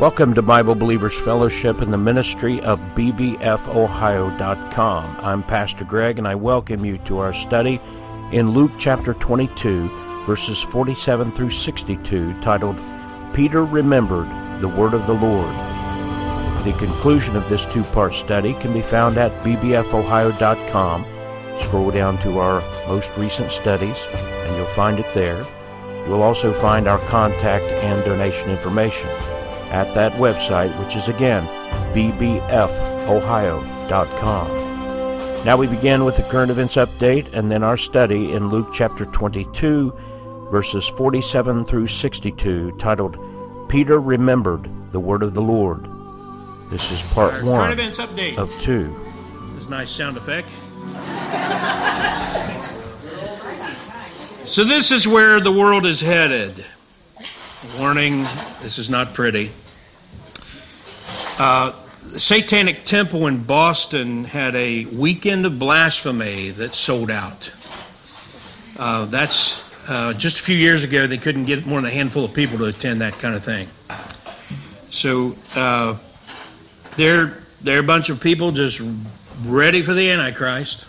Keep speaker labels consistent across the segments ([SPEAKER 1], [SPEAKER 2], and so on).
[SPEAKER 1] Welcome to Bible Believers Fellowship and the ministry of bbfohio.com. I'm Pastor Greg and I welcome you to our study in Luke chapter 22, verses 47 through 62, titled Peter Remembered the Word of the Lord. The conclusion of this two part study can be found at bbfohio.com. Scroll down to our most recent studies and you'll find it there. You will also find our contact and donation information at that website, which is again bbfohio.com. Now we begin with the current events update and then our study in Luke chapter 22, verses 47 through 62, titled Peter Remembered the Word of the Lord. This is part
[SPEAKER 2] Our
[SPEAKER 1] one
[SPEAKER 2] current events update.
[SPEAKER 1] of two.
[SPEAKER 2] This nice sound effect. so this is where the world is headed. Warning: This is not pretty. Uh, the Satanic Temple in Boston had a weekend of blasphemy that sold out. Uh, that's uh, just a few years ago. They couldn't get more than a handful of people to attend that kind of thing. So uh, they're they're a bunch of people just ready for the Antichrist.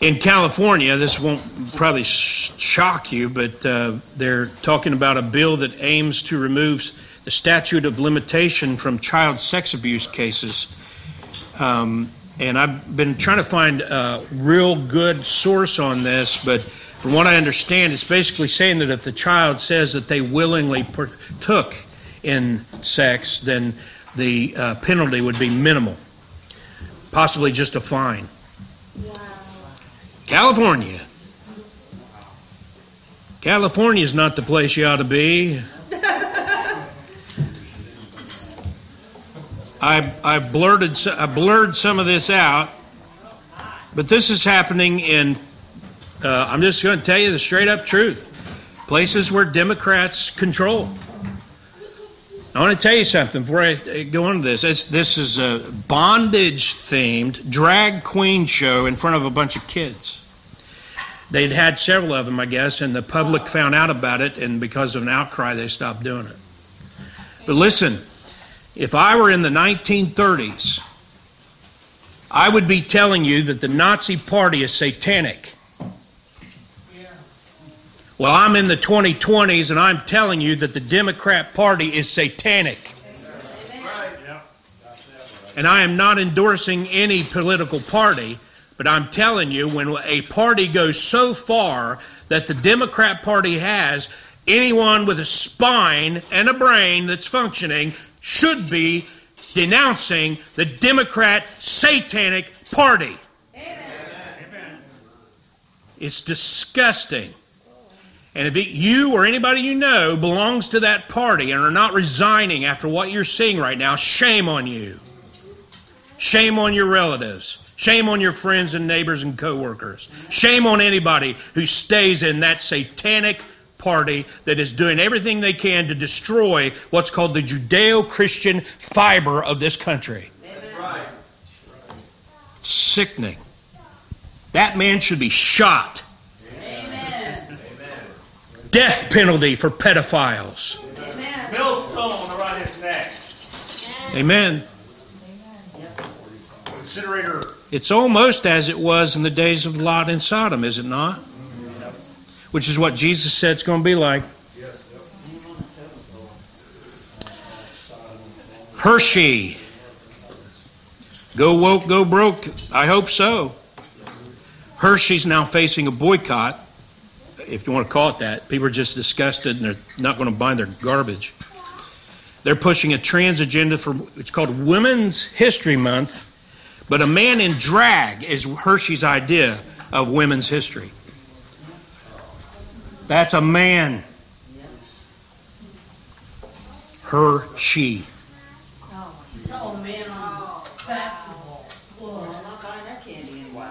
[SPEAKER 2] In California, this won't probably sh- shock you, but uh, they're talking about a bill that aims to remove the statute of limitation from child sex abuse cases. Um, and I've been trying to find a real good source on this, but from what I understand, it's basically saying that if the child says that they willingly partook in sex, then the uh, penalty would be minimal, possibly just a fine. California California is not the place you ought to be. I, I blurted I blurred some of this out, but this is happening in. Uh, I'm just going to tell you the straight up truth. Places where Democrats control. I want to tell you something before I uh, go into this. This, this is a bondage themed drag queen show in front of a bunch of kids. They'd had several of them, I guess, and the public found out about it, and because of an outcry, they stopped doing it. But listen, if I were in the 1930s, I would be telling you that the Nazi Party is satanic. Well, I'm in the 2020s and I'm telling you that the Democrat Party is satanic. And I am not endorsing any political party, but I'm telling you when a party goes so far that the Democrat Party has, anyone with a spine and a brain that's functioning should be denouncing the Democrat Satanic Party. It's disgusting. And if it, you or anybody you know belongs to that party and are not resigning after what you're seeing right now, shame on you. Shame on your relatives. Shame on your friends and neighbors and coworkers. Shame on anybody who stays in that satanic party that is doing everything they can to destroy what's called the Judeo Christian fiber of this country. Sickening. That man should be shot. Death penalty for pedophiles.
[SPEAKER 3] Millstone on the right his neck.
[SPEAKER 2] Amen.
[SPEAKER 3] Incinerator.
[SPEAKER 2] It's almost as it was in the days of Lot and Sodom, is it not? Which is what Jesus said it's going to be like. Hershey. Go woke, go broke. I hope so. Hershey's now facing a boycott, if you want to call it that. People are just disgusted and they're not going to buy their garbage. They're pushing a trans agenda for it's called Women's History Month, but a man in drag is Hershey's idea of women's history. That's a man. Her, she.
[SPEAKER 4] So men on basketball. Well, I'm not buying that candy anymore.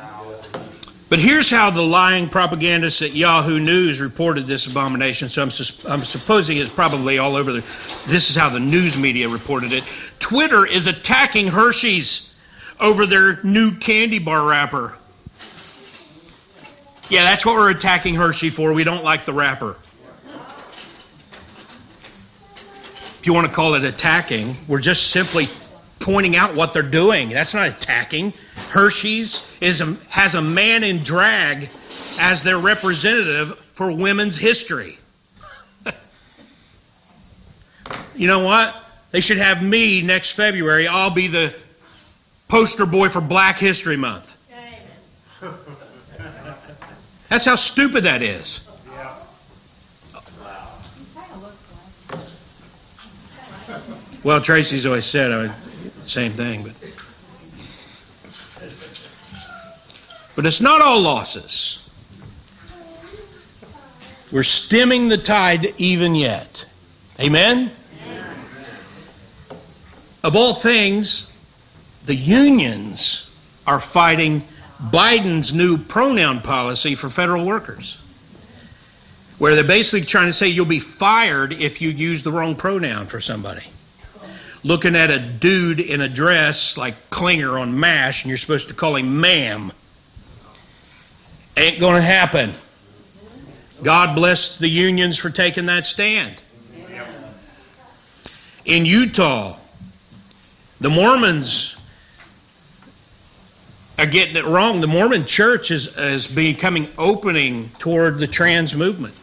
[SPEAKER 2] But here's how the lying propagandists at Yahoo News reported this abomination. So I'm, I'm supposing it's probably all over the. This is how the news media reported it. Twitter is attacking Hershey's over their new candy bar wrapper. Yeah, that's what we're attacking Hershey for. We don't like the wrapper. if you want to call it attacking, we're just simply pointing out what they're doing. That's not attacking. Hershey's is a, has a man in drag as their representative for women's history. you know what? They should have me next February. I'll be the poster boy for Black History Month. That's how stupid that is. Well, Tracy's always said I would, same thing, but but it's not all losses. We're stemming the tide even yet. Amen. Of all things, the unions are fighting Biden's new pronoun policy for federal workers, where they're basically trying to say you'll be fired if you use the wrong pronoun for somebody. Looking at a dude in a dress like Klinger on MASH, and you're supposed to call him ma'am. Ain't going to happen. God bless the unions for taking that stand. In Utah, the Mormons are getting it wrong. The Mormon church is, is becoming opening toward the trans movement.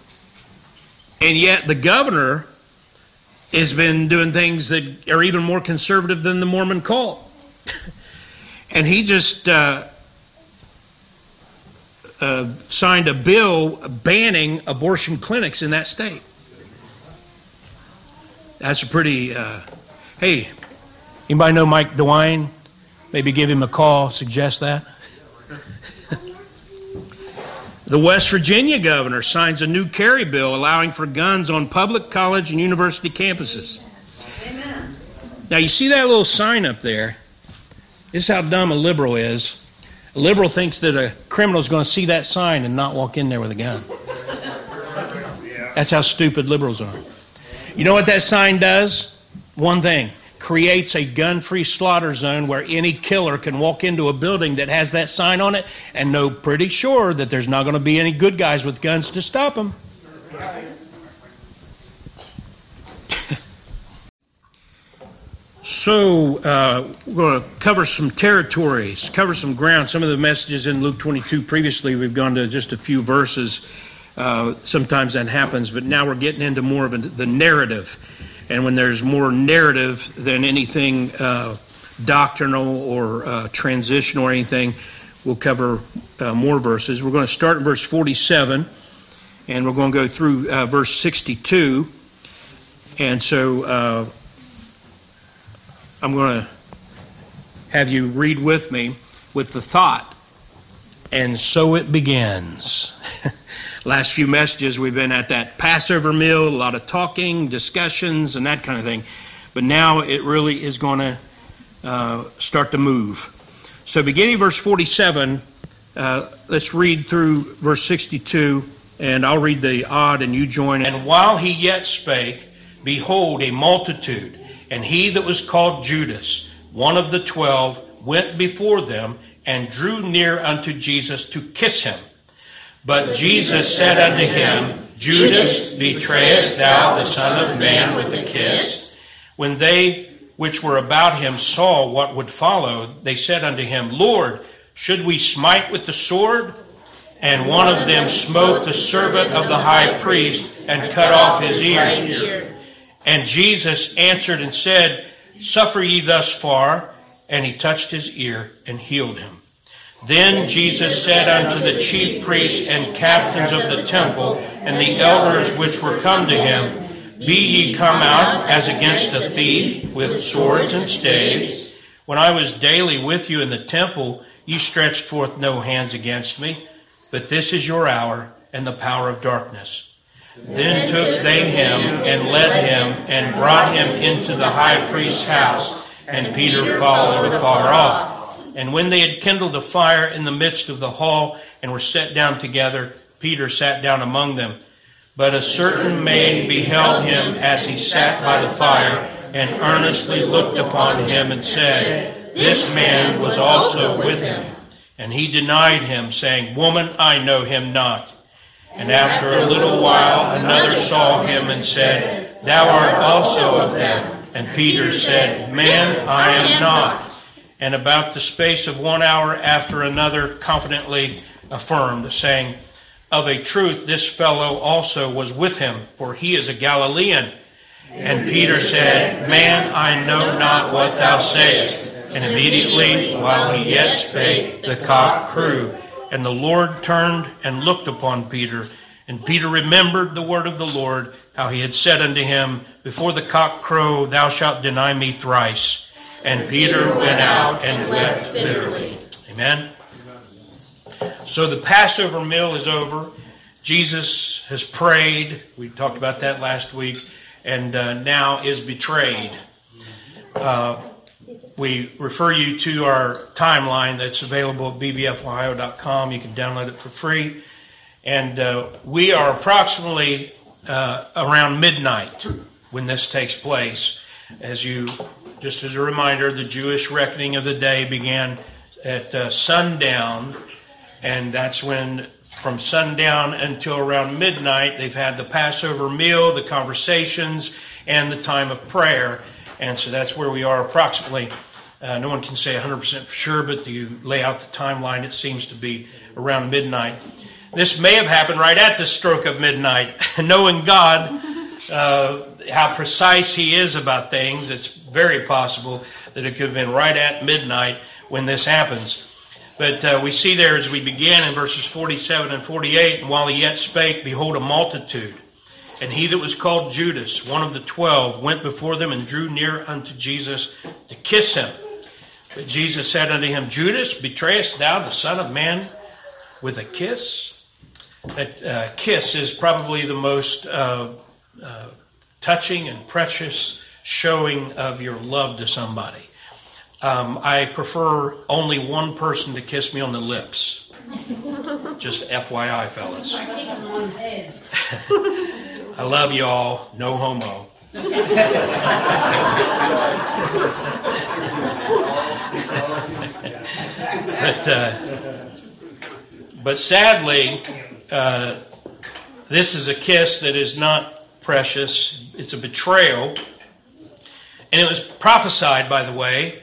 [SPEAKER 2] And yet the governor has been doing things that are even more conservative than the Mormon cult. and he just uh, uh, signed a bill banning abortion clinics in that state. That's a pretty. Uh, hey, anybody know Mike DeWine? Maybe give him a call, suggest that. The West Virginia governor signs a new carry bill allowing for guns on public college and university campuses. Amen. Now, you see that little sign up there? This is how dumb a liberal is. A liberal thinks that a criminal is going to see that sign and not walk in there with a gun. That's how stupid liberals are. You know what that sign does? One thing creates a gun free slaughter zone where any killer can walk into a building that has that sign on it and know pretty sure that there's not going to be any good guys with guns to stop them. so, uh, we're going to cover some territories, cover some ground. Some of the messages in Luke 22 previously, we've gone to just a few verses. Uh, sometimes that happens, but now we're getting into more of a, the narrative and when there's more narrative than anything uh, doctrinal or uh, transitional or anything, we'll cover uh, more verses. We're going to start in verse 47, and we're going to go through uh, verse 62. And so uh, I'm going to have you read with me with the thought, and so it begins. last few messages we've been at that Passover meal, a lot of talking, discussions, and that kind of thing. But now it really is going to uh, start to move. So, beginning verse 47, uh, let's read through verse 62, and I'll read the odd, and you join. And while he yet spake, behold, a multitude, and he that was called Judas, one of the twelve, went before them and drew near unto Jesus to kiss him. But Jesus said unto him, Judas, betrayest thou the Son of Man with a kiss? When they which were about him saw what would follow, they said unto him, Lord, should we smite with the sword? And one of them smote the servant of the high priest and cut off his ear. And Jesus answered and said, Suffer ye thus far. And he touched his ear and healed him. Then Jesus said unto the chief priests and captains of the temple and the elders which were come to him, Be ye come out as against a thief with swords and staves? When I was daily with you in the temple, ye stretched forth no hands against me, but this is your hour and the power of darkness. Then took they him and led him and brought him into the high priest's house, and Peter followed afar off. And when they had kindled a fire in the midst of the hall and were set down together, Peter sat down among them. But a certain maid beheld him as he sat by the fire, and earnestly looked upon him, and said, This man was also with him. And he denied him, saying, Woman, I know him not. And after a little while, another saw him and said, Thou art also of them. And Peter said, Man, I am not. And about the space of one hour after another confidently affirmed, saying, Of a truth, this fellow also was with him, for he is a Galilean. And Peter said, Man, I know not what thou sayest. And immediately, while he yet spake, the cock crew. And the Lord turned and looked upon Peter. And Peter remembered the word of the Lord, how he had said unto him, Before the cock crow, thou shalt deny me thrice. And Peter went out and wept bitterly. Amen. So the Passover meal is over. Jesus has prayed. We talked about that last week. And uh, now is betrayed. Uh, we refer you to our timeline that's available at bbfohio.com. You can download it for free. And uh, we are approximately uh, around midnight when this takes place. As you, just as a reminder, the Jewish reckoning of the day began at uh, sundown, and that's when, from sundown until around midnight, they've had the Passover meal, the conversations, and the time of prayer. And so that's where we are approximately. Uh, no one can say 100% for sure, but you lay out the timeline, it seems to be around midnight. This may have happened right at the stroke of midnight. Knowing God, uh, how precise He is about things, it's very possible that it could have been right at midnight when this happens. But uh, we see there as we begin in verses 47 and 48, and while he yet spake, behold, a multitude. And he that was called Judas, one of the twelve, went before them and drew near unto Jesus to kiss him. But Jesus said unto him, Judas, betrayest thou the Son of Man with a kiss? That uh, kiss is probably the most uh, uh, touching and precious showing of your love to somebody. Um, I prefer only one person to kiss me on the lips. Just FYI, fellas.
[SPEAKER 4] I kiss him on the head.
[SPEAKER 2] I love y'all. No homo. but uh, but sadly, uh, this is a kiss that is not precious. It's a betrayal, and it was prophesied, by the way,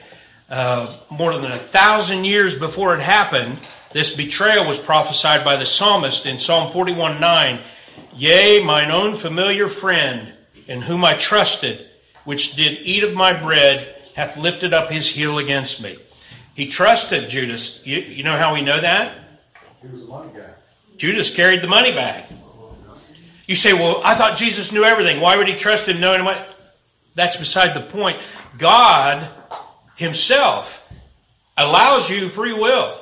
[SPEAKER 2] uh, more than a thousand years before it happened. This betrayal was prophesied by the psalmist in Psalm 41 9. Yea, mine own familiar friend, in whom I trusted, which did eat of my bread, hath lifted up his heel against me. He trusted Judas. You, you know how we know that?
[SPEAKER 5] He was a money guy.
[SPEAKER 2] Judas carried the money bag. You say, well, I thought Jesus knew everything. Why would he trust him knowing what? That's beside the point. God Himself allows you free will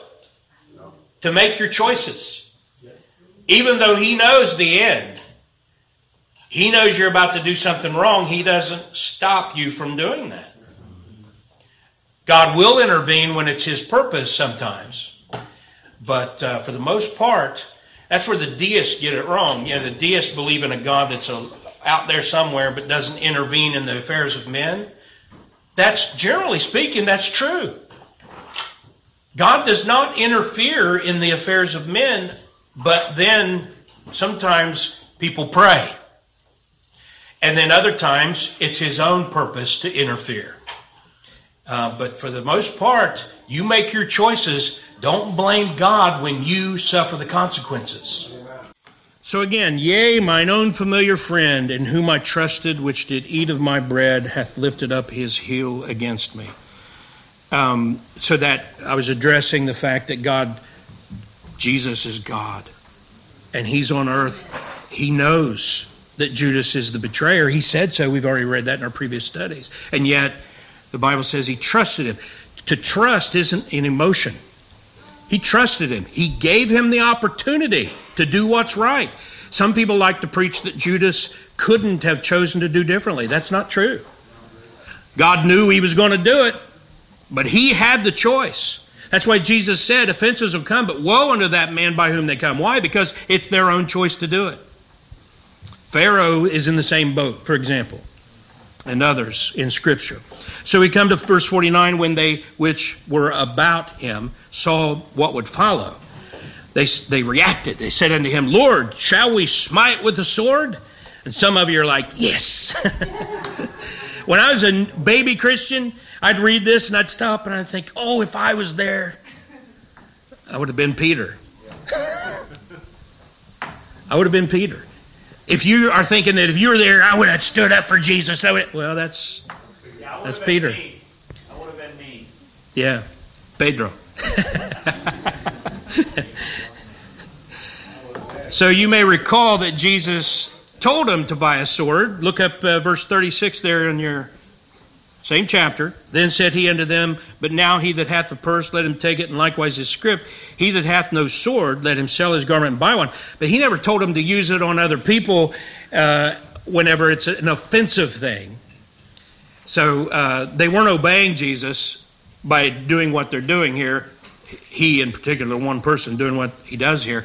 [SPEAKER 2] to make your choices. Even though He knows the end, He knows you're about to do something wrong, He doesn't stop you from doing that. God will intervene when it's His purpose sometimes. But uh, for the most part, that's where the deists get it wrong. You know, the deists believe in a God that's a, out there somewhere but doesn't intervene in the affairs of men. That's generally speaking, that's true. God does not interfere in the affairs of men, but then sometimes people pray. And then other times it's his own purpose to interfere. Uh, but for the most part, you make your choices. Don't blame God when you suffer the consequences. So again, yea, mine own familiar friend, in whom I trusted, which did eat of my bread, hath lifted up his heel against me. Um, so that I was addressing the fact that God, Jesus is God, and he's on earth. He knows that Judas is the betrayer. He said so. We've already read that in our previous studies. And yet, the Bible says he trusted him. To trust isn't an emotion. He trusted him. He gave him the opportunity to do what's right. Some people like to preach that Judas couldn't have chosen to do differently. That's not true. God knew he was going to do it, but he had the choice. That's why Jesus said, Offenses will come, but woe unto that man by whom they come. Why? Because it's their own choice to do it. Pharaoh is in the same boat, for example, and others in Scripture. So we come to verse 49 when they which were about him saw what would follow. They, they reacted. They said unto him, Lord, shall we smite with the sword? And some of you are like, yes. when I was a baby Christian, I'd read this and I'd stop and I'd think, oh, if I was there, I would have been Peter. I would have been Peter. If you are thinking that if you were there, I would have stood up for Jesus. I would, well, that's
[SPEAKER 3] Yeah,
[SPEAKER 2] That's Peter.
[SPEAKER 3] me. I would have been me.
[SPEAKER 2] yeah, Pedro. so you may recall that Jesus told him to buy a sword. Look up uh, verse 36 there in your same chapter. Then said he unto them, But now he that hath the purse, let him take it, and likewise his scrip. He that hath no sword, let him sell his garment and buy one. But he never told him to use it on other people uh, whenever it's an offensive thing. So uh, they weren't obeying Jesus by doing what they're doing here. He, in particular, one person doing what he does here.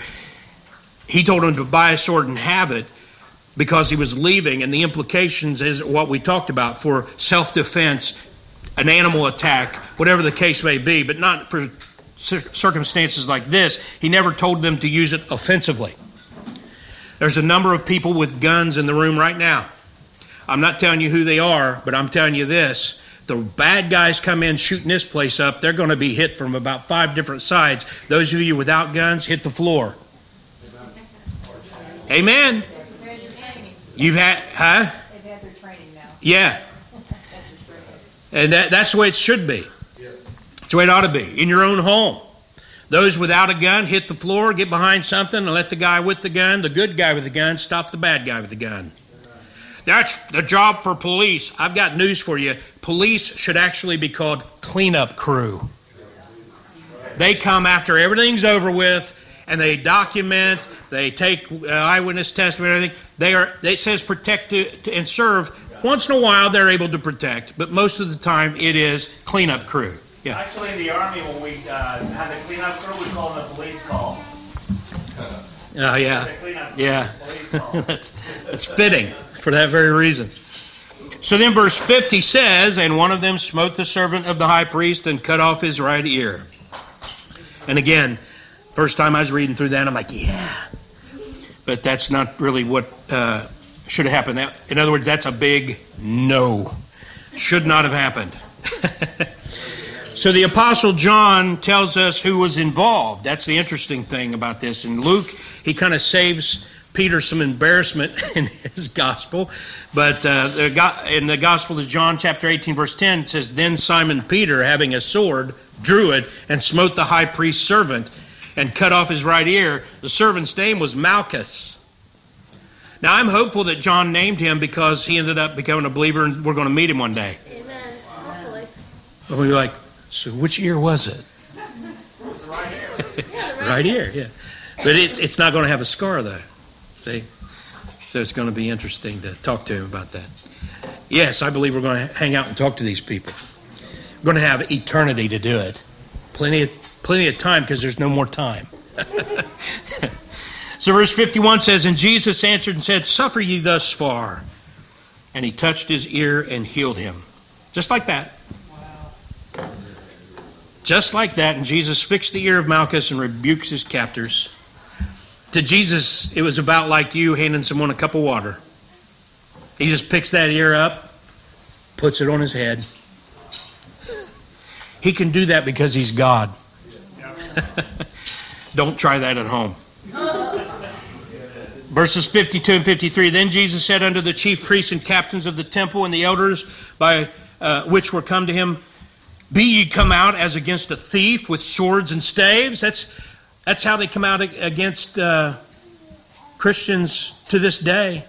[SPEAKER 2] He told him to buy a sword and have it because he was leaving, and the implications is what we talked about for self defense, an animal attack, whatever the case may be, but not for circumstances like this. He never told them to use it offensively. There's a number of people with guns in the room right now. I'm not telling you who they are, but I'm telling you this. The bad guys come in shooting this place up, they're going to be hit from about five different sides. Those of you without guns, hit the floor. Amen. You've had, huh?
[SPEAKER 4] They've had their training now.
[SPEAKER 2] Yeah. And that, that's the way it should be. It's the way it ought to be. In your own home. Those without a gun, hit the floor, get behind something, and let the guy with the gun, the good guy with the gun, stop the bad guy with the gun. That's the job for police. I've got news for you. Police should actually be called cleanup crew. They come after everything's over with, and they document. They take uh, eyewitness testimony. and Everything. They are. It says protect to, to- and serve. Once in a while, they're able to protect, but most of the time, it is cleanup crew. Yeah.
[SPEAKER 3] Actually, in the army, when we uh, had the cleanup crew, we called them the police call.
[SPEAKER 2] Oh yeah. Yeah.
[SPEAKER 3] Police call.
[SPEAKER 2] that's, that's fitting for that very reason. So then, verse 50 says, And one of them smote the servant of the high priest and cut off his right ear. And again, first time I was reading through that, I'm like, yeah. But that's not really what uh, should have happened. That, in other words, that's a big no. Should not have happened. So the Apostle John tells us who was involved. That's the interesting thing about this. In Luke, he kind of saves Peter some embarrassment in his gospel. But uh, in the Gospel of John, chapter 18, verse 10, it says, Then Simon Peter, having a sword, drew it and smote the high priest's servant and cut off his right ear. The servant's name was Malchus. Now, I'm hopeful that John named him because he ended up becoming a believer and we're going to meet him one day.
[SPEAKER 5] Amen. Hopefully.
[SPEAKER 2] And we're like, so which ear was it? Right ear. Right ear, yeah. But it's it's not going to have a scar though. See, so it's going to be interesting to talk to him about that. Yes, I believe we're going to hang out and talk to these people. We're going to have eternity to do it. Plenty of plenty of time because there's no more time. so verse 51 says, And Jesus answered and said, Suffer ye thus far. And he touched his ear and healed him. Just like that. Just like that, and Jesus fixed the ear of Malchus and rebukes his captors. To Jesus, it was about like you handing someone a cup of water. He just picks that ear up, puts it on his head. He can do that because he's God. Don't try that at home. Verses 52 and 53 Then Jesus said unto the chief priests and captains of the temple and the elders by uh, which were come to him, Be ye come out as against a thief with swords and staves? That's, that's how they come out against uh, Christians to this day.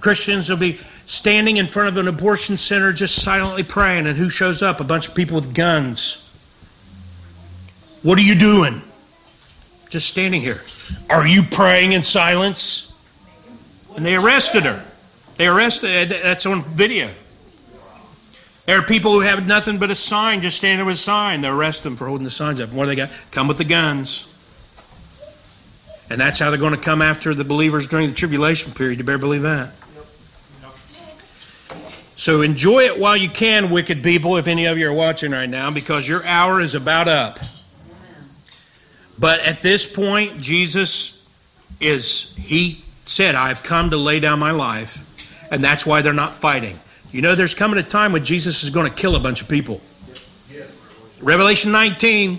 [SPEAKER 2] Christians will be standing in front of an abortion center just silently praying, and who shows up? A bunch of people with guns. What are you doing? Just standing here. Are you praying in silence? And they arrested her. They arrested, uh, that's on video. There are people who have nothing but a sign, just standing there with a sign. They arrest them for holding the signs up. What do they got? Come with the guns. And that's how they're going to come after the believers during the tribulation period. You better believe that. So enjoy it while you can, wicked people, if any of you are watching right now, because your hour is about up. But at this point, Jesus is, he said, I've come to lay down my life, and that's why they're not fighting. You know, there's coming a time when Jesus is going to kill a bunch of people. Revelation 19,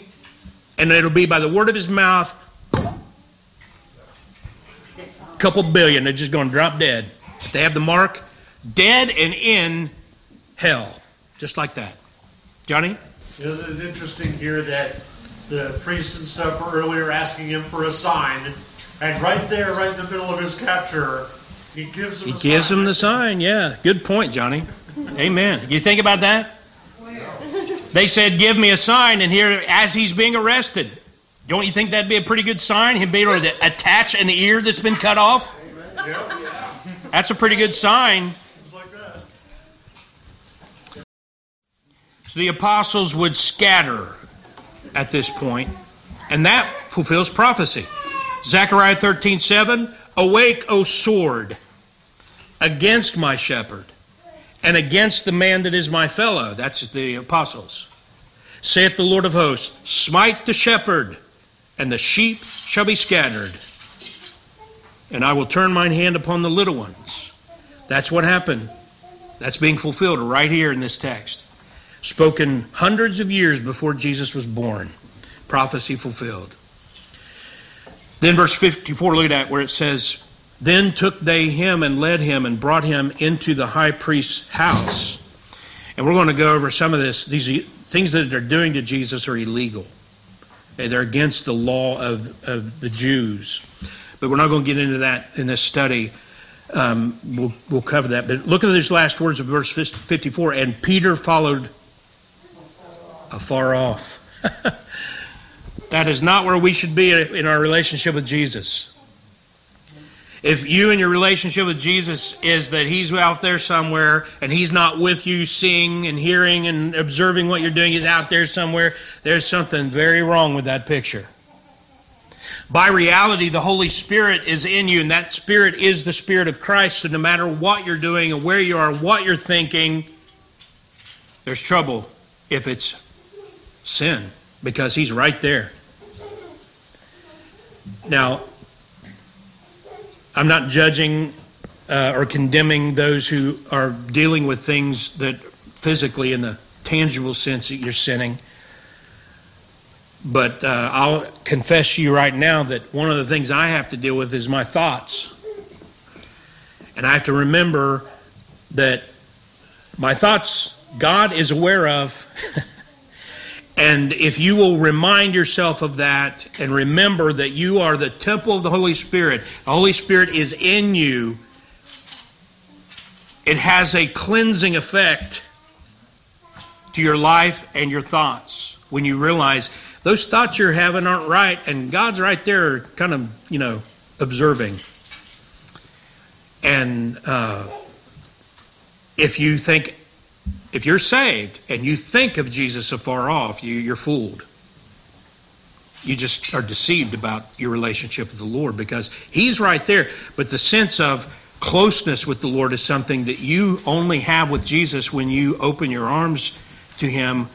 [SPEAKER 2] and it'll be by the word of his mouth. A couple billion, they're just going to drop dead. But they have the mark, dead and in hell. Just like that. Johnny?
[SPEAKER 5] Isn't it interesting here that the priests and stuff were earlier asking him for a sign, and right there, right in the middle of his capture, he gives him.
[SPEAKER 2] He gives
[SPEAKER 5] sign.
[SPEAKER 2] them the sign. Yeah, good point, Johnny. Amen. You think about that? They said, "Give me a sign," and here, as he's being arrested, don't you think that'd be a pretty good sign? Him being able to attach an ear that's been cut off. That's a pretty good sign.
[SPEAKER 5] Things like that.
[SPEAKER 2] So the apostles would scatter at this point, and that fulfills prophecy. Zechariah 13 7 Awake, O sword, against my shepherd, and against the man that is my fellow. That's the apostles. Saith the Lord of hosts Smite the shepherd, and the sheep shall be scattered. And I will turn mine hand upon the little ones. That's what happened. That's being fulfilled right here in this text spoken hundreds of years before Jesus was born. Prophecy fulfilled. Then, verse 54, look at that, where it says, Then took they him and led him and brought him into the high priest's house. And we're going to go over some of this. These things that they're doing to Jesus are illegal, they're against the law of, of the Jews. But we're not going to get into that in this study. Um, we'll, we'll cover that. But look at these last words of verse 54. And Peter followed afar off. that is not where we should be in our relationship with Jesus. If you and your relationship with Jesus is that he's out there somewhere and he's not with you seeing and hearing and observing what you're doing, he's out there somewhere, there's something very wrong with that picture. By reality, the Holy Spirit is in you, and that Spirit is the Spirit of Christ. So no matter what you're doing and where you are, what you're thinking, there's trouble if it's sin because He's right there. Now, I'm not judging uh, or condemning those who are dealing with things that physically, in the tangible sense, that you're sinning. But uh, I'll confess to you right now that one of the things I have to deal with is my thoughts. And I have to remember that my thoughts, God is aware of. and if you will remind yourself of that and remember that you are the temple of the Holy Spirit, the Holy Spirit is in you, it has a cleansing effect to your life and your thoughts when you realize those thoughts you're having aren't right, and God's right there, kind of, you know, observing. And uh, if you think, if you're saved and you think of Jesus afar off, you, you're fooled. You just are deceived about your relationship with the Lord because He's right there. But the sense of closeness with the Lord is something that you only have with Jesus when you open your arms to Him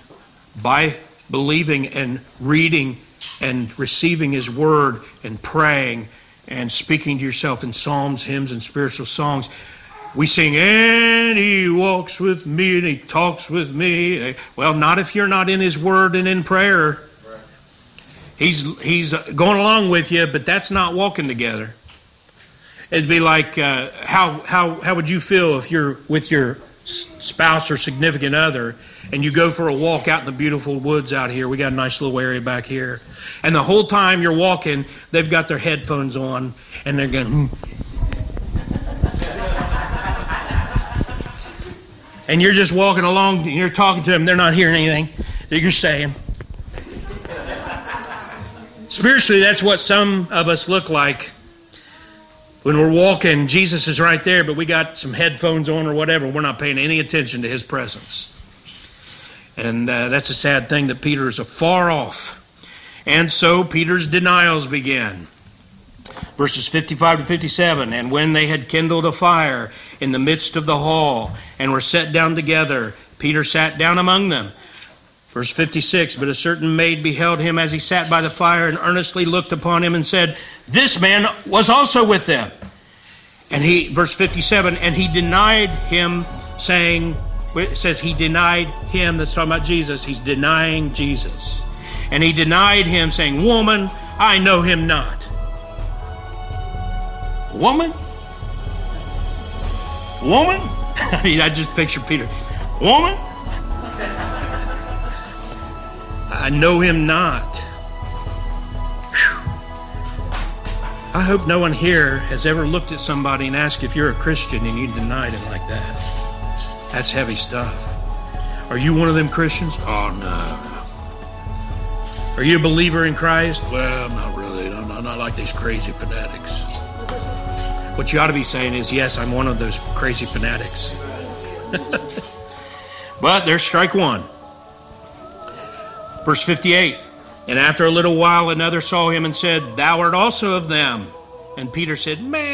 [SPEAKER 2] by believing and reading and receiving His Word and praying and speaking to yourself in psalms, hymns, and spiritual songs. We sing, and He walks with me and He talks with me. Well, not if you're not in His Word and in prayer. He's, he's going along with you, but that's not walking together. It'd be like, uh, how, how, how would you feel if you're with your spouse or significant other and you go for a walk out in the beautiful woods out here? We got a nice little area back here. And the whole time you're walking, they've got their headphones on and they're going, and you're just walking along and you're talking to them, they're not hearing anything that you're saying. Spiritually, that's what some of us look like when we're walking. Jesus is right there, but we got some headphones on or whatever. We're not paying any attention to his presence. And uh, that's a sad thing that Peter is afar off. And so Peter's denials began. Verses 55 to 57 And when they had kindled a fire in the midst of the hall and were set down together, Peter sat down among them. Verse 56 But a certain maid beheld him as he sat by the fire and earnestly looked upon him and said, This man was also with them. And he, verse 57, and he denied him, saying, it says he denied him, that's talking about Jesus. He's denying Jesus. And he denied him, saying, Woman, I know him not. Woman? Woman? I mean, I just picture Peter. Woman? I know him not. Whew. I hope no one here has ever looked at somebody and asked if you're a Christian and you denied him like that. That's heavy stuff. Are you one of them Christians? Oh, no. Are you a believer in Christ? Well, not really. I'm not, not like these crazy fanatics. What you ought to be saying is, yes, I'm one of those crazy fanatics. but there's strike one. Verse 58 And after a little while, another saw him and said, Thou art also of them. And Peter said, Man,